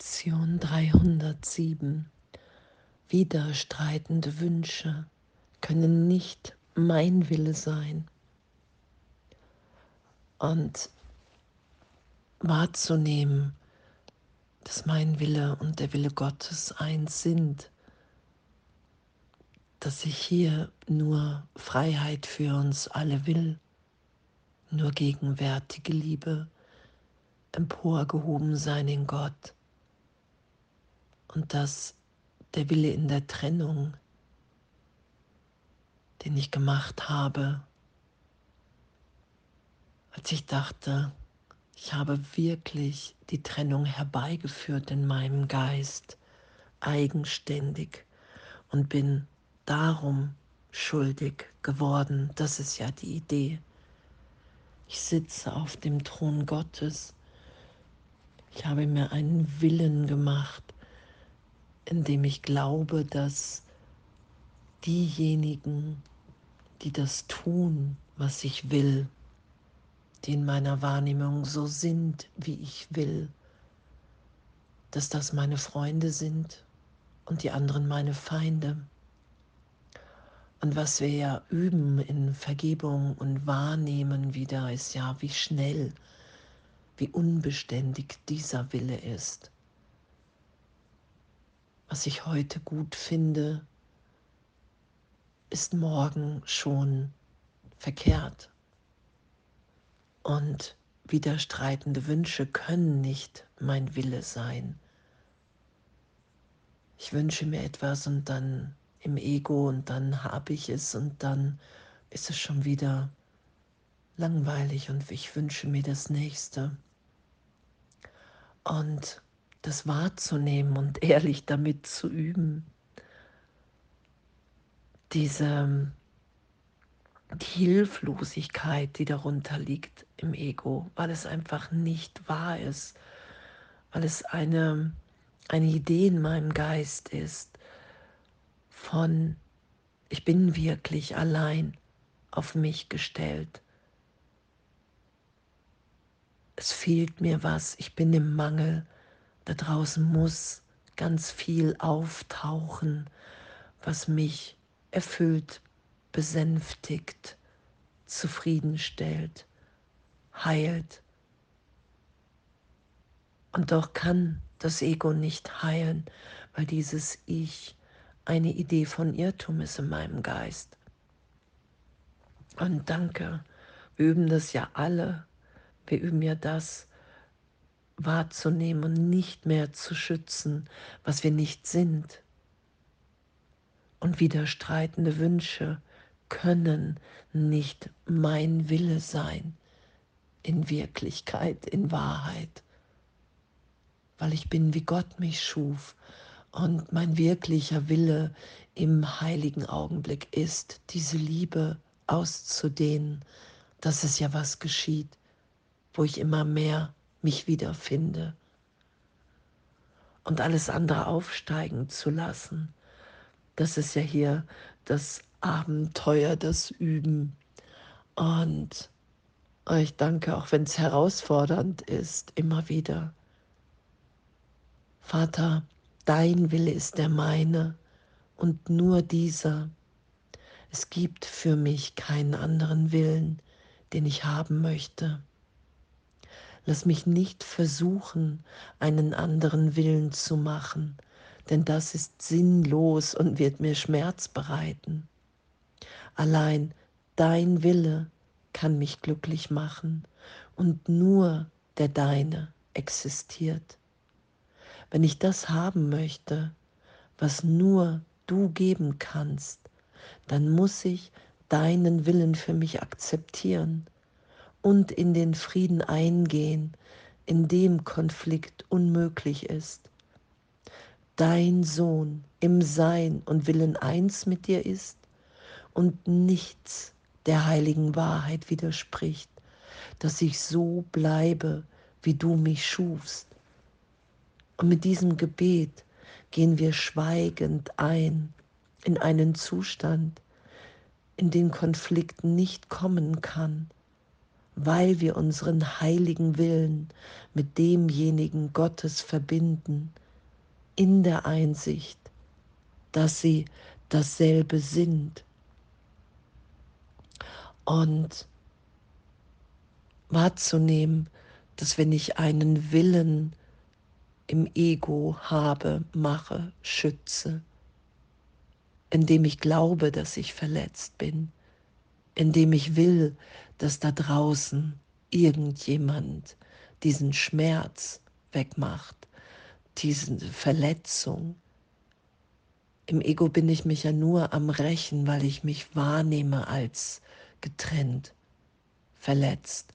Lektion 307. Widerstreitende Wünsche können nicht mein Wille sein. Und wahrzunehmen, dass mein Wille und der Wille Gottes eins sind, dass ich hier nur Freiheit für uns alle will, nur gegenwärtige Liebe, emporgehoben sein in Gott und dass der Wille in der Trennung, den ich gemacht habe, als ich dachte, ich habe wirklich die Trennung herbeigeführt in meinem Geist, eigenständig und bin darum schuldig geworden. Das ist ja die Idee. Ich sitze auf dem Thron Gottes ich habe mir einen Willen gemacht, in dem ich glaube, dass diejenigen, die das tun, was ich will, die in meiner Wahrnehmung so sind, wie ich will, dass das meine Freunde sind und die anderen meine Feinde. Und was wir ja üben in Vergebung und Wahrnehmen wieder, ist ja, wie schnell wie unbeständig dieser Wille ist. Was ich heute gut finde, ist morgen schon verkehrt. Und widerstreitende Wünsche können nicht mein Wille sein. Ich wünsche mir etwas und dann im Ego und dann habe ich es und dann ist es schon wieder langweilig und ich wünsche mir das nächste. Und das wahrzunehmen und ehrlich damit zu üben. Diese die Hilflosigkeit, die darunter liegt im Ego, weil es einfach nicht wahr ist, weil es eine, eine Idee in meinem Geist ist von, ich bin wirklich allein auf mich gestellt es fehlt mir was, ich bin im Mangel, da draußen muss ganz viel auftauchen, was mich erfüllt, besänftigt, zufriedenstellt, heilt. Und doch kann das Ego nicht heilen, weil dieses Ich eine Idee von Irrtum ist in meinem Geist. Und danke, wir üben das ja alle wir üben ja das wahrzunehmen und nicht mehr zu schützen, was wir nicht sind. Und widerstreitende Wünsche können nicht mein Wille sein, in Wirklichkeit, in Wahrheit, weil ich bin, wie Gott mich schuf. Und mein wirklicher Wille im heiligen Augenblick ist, diese Liebe auszudehnen, dass es ja was geschieht wo ich immer mehr mich wiederfinde und alles andere aufsteigen zu lassen. Das ist ja hier das Abenteuer, das Üben. Und ich danke, auch wenn es herausfordernd ist, immer wieder. Vater, dein Wille ist der meine und nur dieser. Es gibt für mich keinen anderen Willen, den ich haben möchte. Lass mich nicht versuchen, einen anderen Willen zu machen, denn das ist sinnlos und wird mir Schmerz bereiten. Allein dein Wille kann mich glücklich machen und nur der deine existiert. Wenn ich das haben möchte, was nur du geben kannst, dann muss ich deinen Willen für mich akzeptieren und in den Frieden eingehen, in dem Konflikt unmöglich ist. Dein Sohn im Sein und Willen eins mit dir ist und nichts der heiligen Wahrheit widerspricht, dass ich so bleibe, wie du mich schufst. Und mit diesem Gebet gehen wir schweigend ein in einen Zustand, in den Konflikt nicht kommen kann, weil wir unseren heiligen Willen mit demjenigen Gottes verbinden, in der Einsicht, dass sie dasselbe sind. Und wahrzunehmen, dass wenn ich einen Willen im Ego habe, mache, schütze, indem ich glaube, dass ich verletzt bin, indem ich will, dass da draußen irgendjemand diesen Schmerz wegmacht, diese Verletzung. Im Ego bin ich mich ja nur am Rächen, weil ich mich wahrnehme als getrennt, verletzt.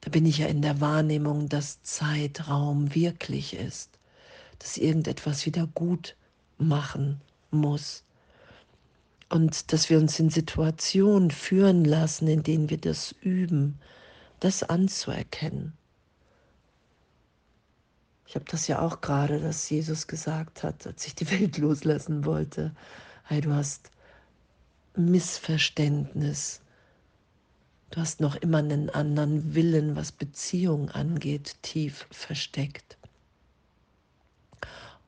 Da bin ich ja in der Wahrnehmung, dass Zeitraum wirklich ist, dass irgendetwas wieder gut machen muss und dass wir uns in Situationen führen lassen, in denen wir das üben, das anzuerkennen. Ich habe das ja auch gerade, dass Jesus gesagt hat, als ich die Welt loslassen wollte, hey, du hast Missverständnis, du hast noch immer einen anderen Willen, was Beziehung angeht, tief versteckt.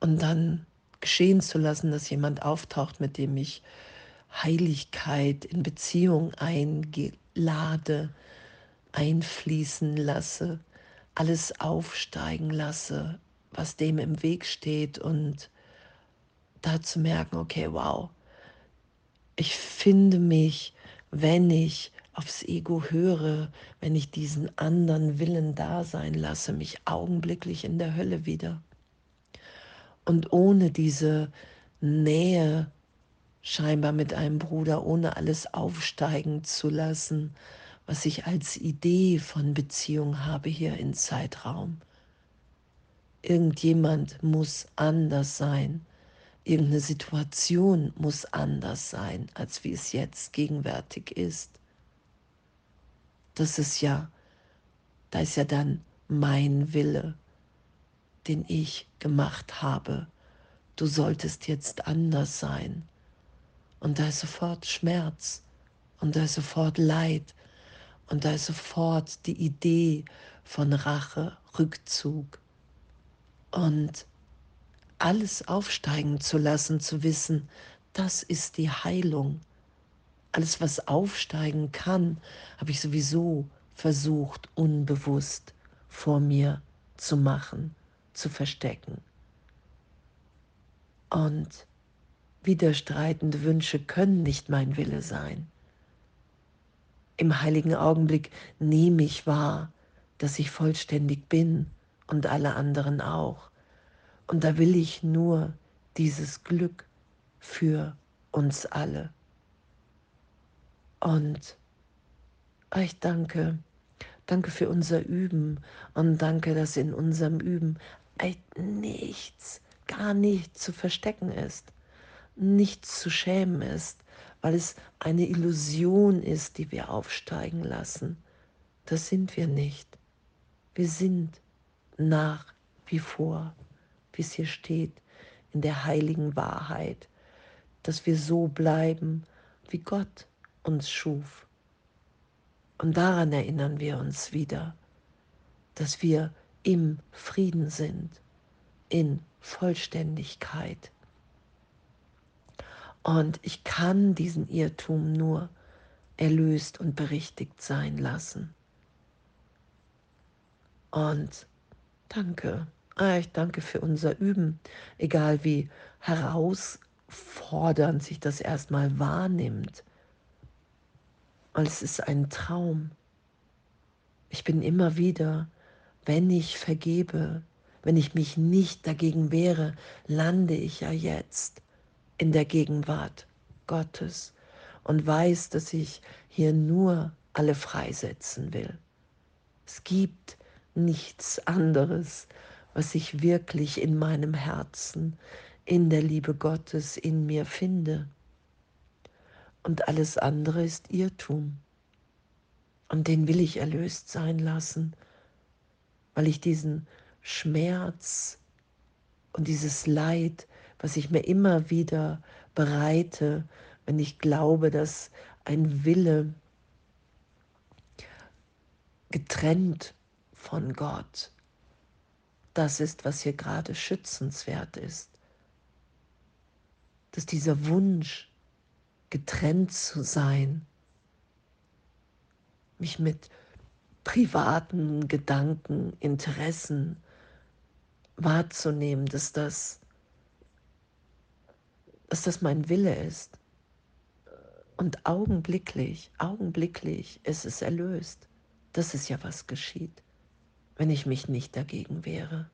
Und dann geschehen zu lassen, dass jemand auftaucht, mit dem ich Heiligkeit in Beziehung einlade, einfließen lasse, alles aufsteigen lasse, was dem im Weg steht und da zu merken, okay, wow, ich finde mich, wenn ich aufs Ego höre, wenn ich diesen anderen Willen da sein lasse, mich augenblicklich in der Hölle wieder. Und ohne diese Nähe scheinbar mit einem Bruder, ohne alles aufsteigen zu lassen, was ich als Idee von Beziehung habe hier in Zeitraum. Irgendjemand muss anders sein. Irgendeine Situation muss anders sein, als wie es jetzt gegenwärtig ist. Das ist ja, da ist ja dann mein Wille, den ich gemacht habe. Du solltest jetzt anders sein. Und da ist sofort Schmerz und da ist sofort Leid und da ist sofort die Idee von Rache, Rückzug und alles aufsteigen zu lassen, zu wissen, das ist die Heilung. Alles, was aufsteigen kann, habe ich sowieso versucht, unbewusst vor mir zu machen, zu verstecken. Und Widerstreitende Wünsche können nicht mein Wille sein. Im heiligen Augenblick nehme ich wahr, dass ich vollständig bin und alle anderen auch. Und da will ich nur dieses Glück für uns alle. Und ich danke, danke für unser Üben und danke, dass in unserem Üben nichts, gar nichts zu verstecken ist nichts zu schämen ist, weil es eine Illusion ist, die wir aufsteigen lassen. Das sind wir nicht. Wir sind nach wie vor, wie es hier steht, in der heiligen Wahrheit, dass wir so bleiben, wie Gott uns schuf. Und daran erinnern wir uns wieder, dass wir im Frieden sind, in Vollständigkeit und ich kann diesen Irrtum nur erlöst und berichtigt sein lassen. Und danke. Ah, ich danke für unser Üben, egal wie herausfordernd sich das erstmal wahrnimmt. Und es ist ein Traum. Ich bin immer wieder, wenn ich vergebe, wenn ich mich nicht dagegen wehre, lande ich ja jetzt in der Gegenwart Gottes und weiß, dass ich hier nur alle freisetzen will. Es gibt nichts anderes, was ich wirklich in meinem Herzen, in der Liebe Gottes in mir finde. Und alles andere ist Irrtum. Und den will ich erlöst sein lassen, weil ich diesen Schmerz und dieses Leid was ich mir immer wieder bereite, wenn ich glaube, dass ein Wille getrennt von Gott. Das ist, was hier gerade schützenswert ist. Dass dieser Wunsch, getrennt zu sein, mich mit privaten Gedanken, Interessen wahrzunehmen, dass das, dass das mein Wille ist. Und augenblicklich, augenblicklich ist es erlöst. Das ist ja, was geschieht, wenn ich mich nicht dagegen wehre.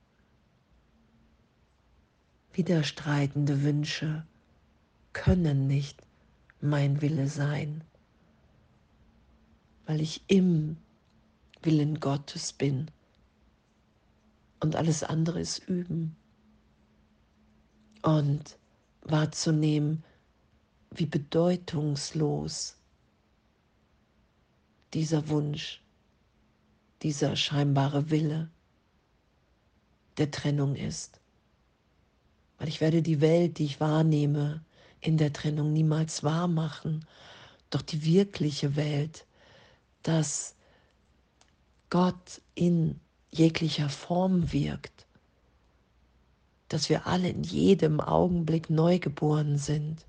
Widerstreitende Wünsche können nicht mein Wille sein, weil ich im Willen Gottes bin und alles andere ist üben und wahrzunehmen, wie bedeutungslos dieser Wunsch, dieser scheinbare Wille der Trennung ist. Weil ich werde die Welt, die ich wahrnehme, in der Trennung niemals wahr machen. Doch die wirkliche Welt, dass Gott in jeglicher Form wirkt, dass wir alle in jedem Augenblick neugeboren sind,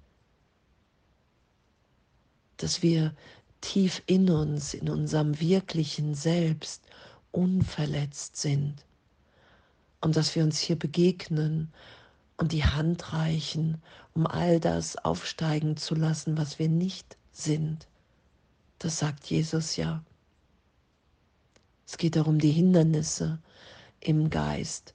dass wir tief in uns, in unserem wirklichen Selbst unverletzt sind und dass wir uns hier begegnen und die Hand reichen, um all das aufsteigen zu lassen, was wir nicht sind. Das sagt Jesus ja. Es geht darum, die Hindernisse im Geist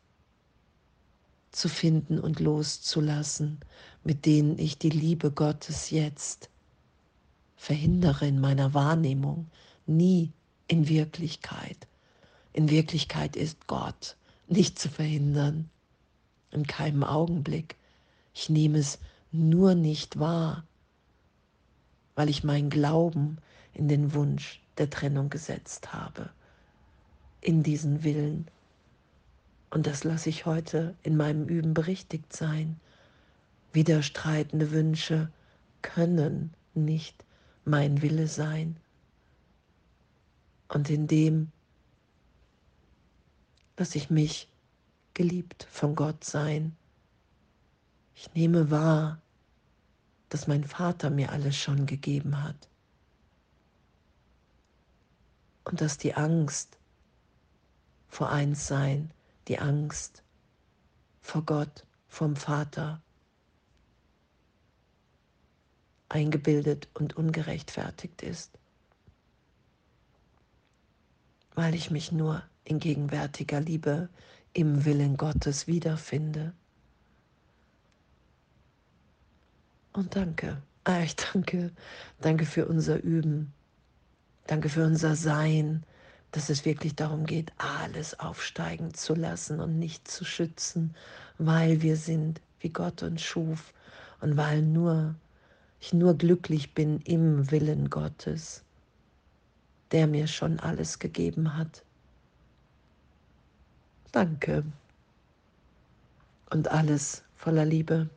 zu finden und loszulassen, mit denen ich die Liebe Gottes jetzt verhindere in meiner Wahrnehmung, nie in Wirklichkeit. In Wirklichkeit ist Gott nicht zu verhindern, in keinem Augenblick. Ich nehme es nur nicht wahr, weil ich meinen Glauben in den Wunsch der Trennung gesetzt habe, in diesen Willen. Und das lasse ich heute in meinem Üben berichtigt sein. Widerstreitende Wünsche können nicht mein Wille sein. Und in dem lasse ich mich geliebt von Gott sein. Ich nehme wahr, dass mein Vater mir alles schon gegeben hat. Und dass die Angst vor Einssein, die Angst vor Gott, vom Vater, eingebildet und ungerechtfertigt ist, weil ich mich nur in gegenwärtiger Liebe im Willen Gottes wiederfinde. Und danke, ah, ich danke, danke für unser Üben, danke für unser Sein, dass es wirklich darum geht, alles aufsteigen zu lassen und nicht zu schützen, weil wir sind, wie Gott uns schuf und weil nur ich nur glücklich bin im Willen Gottes, der mir schon alles gegeben hat. Danke und alles voller Liebe.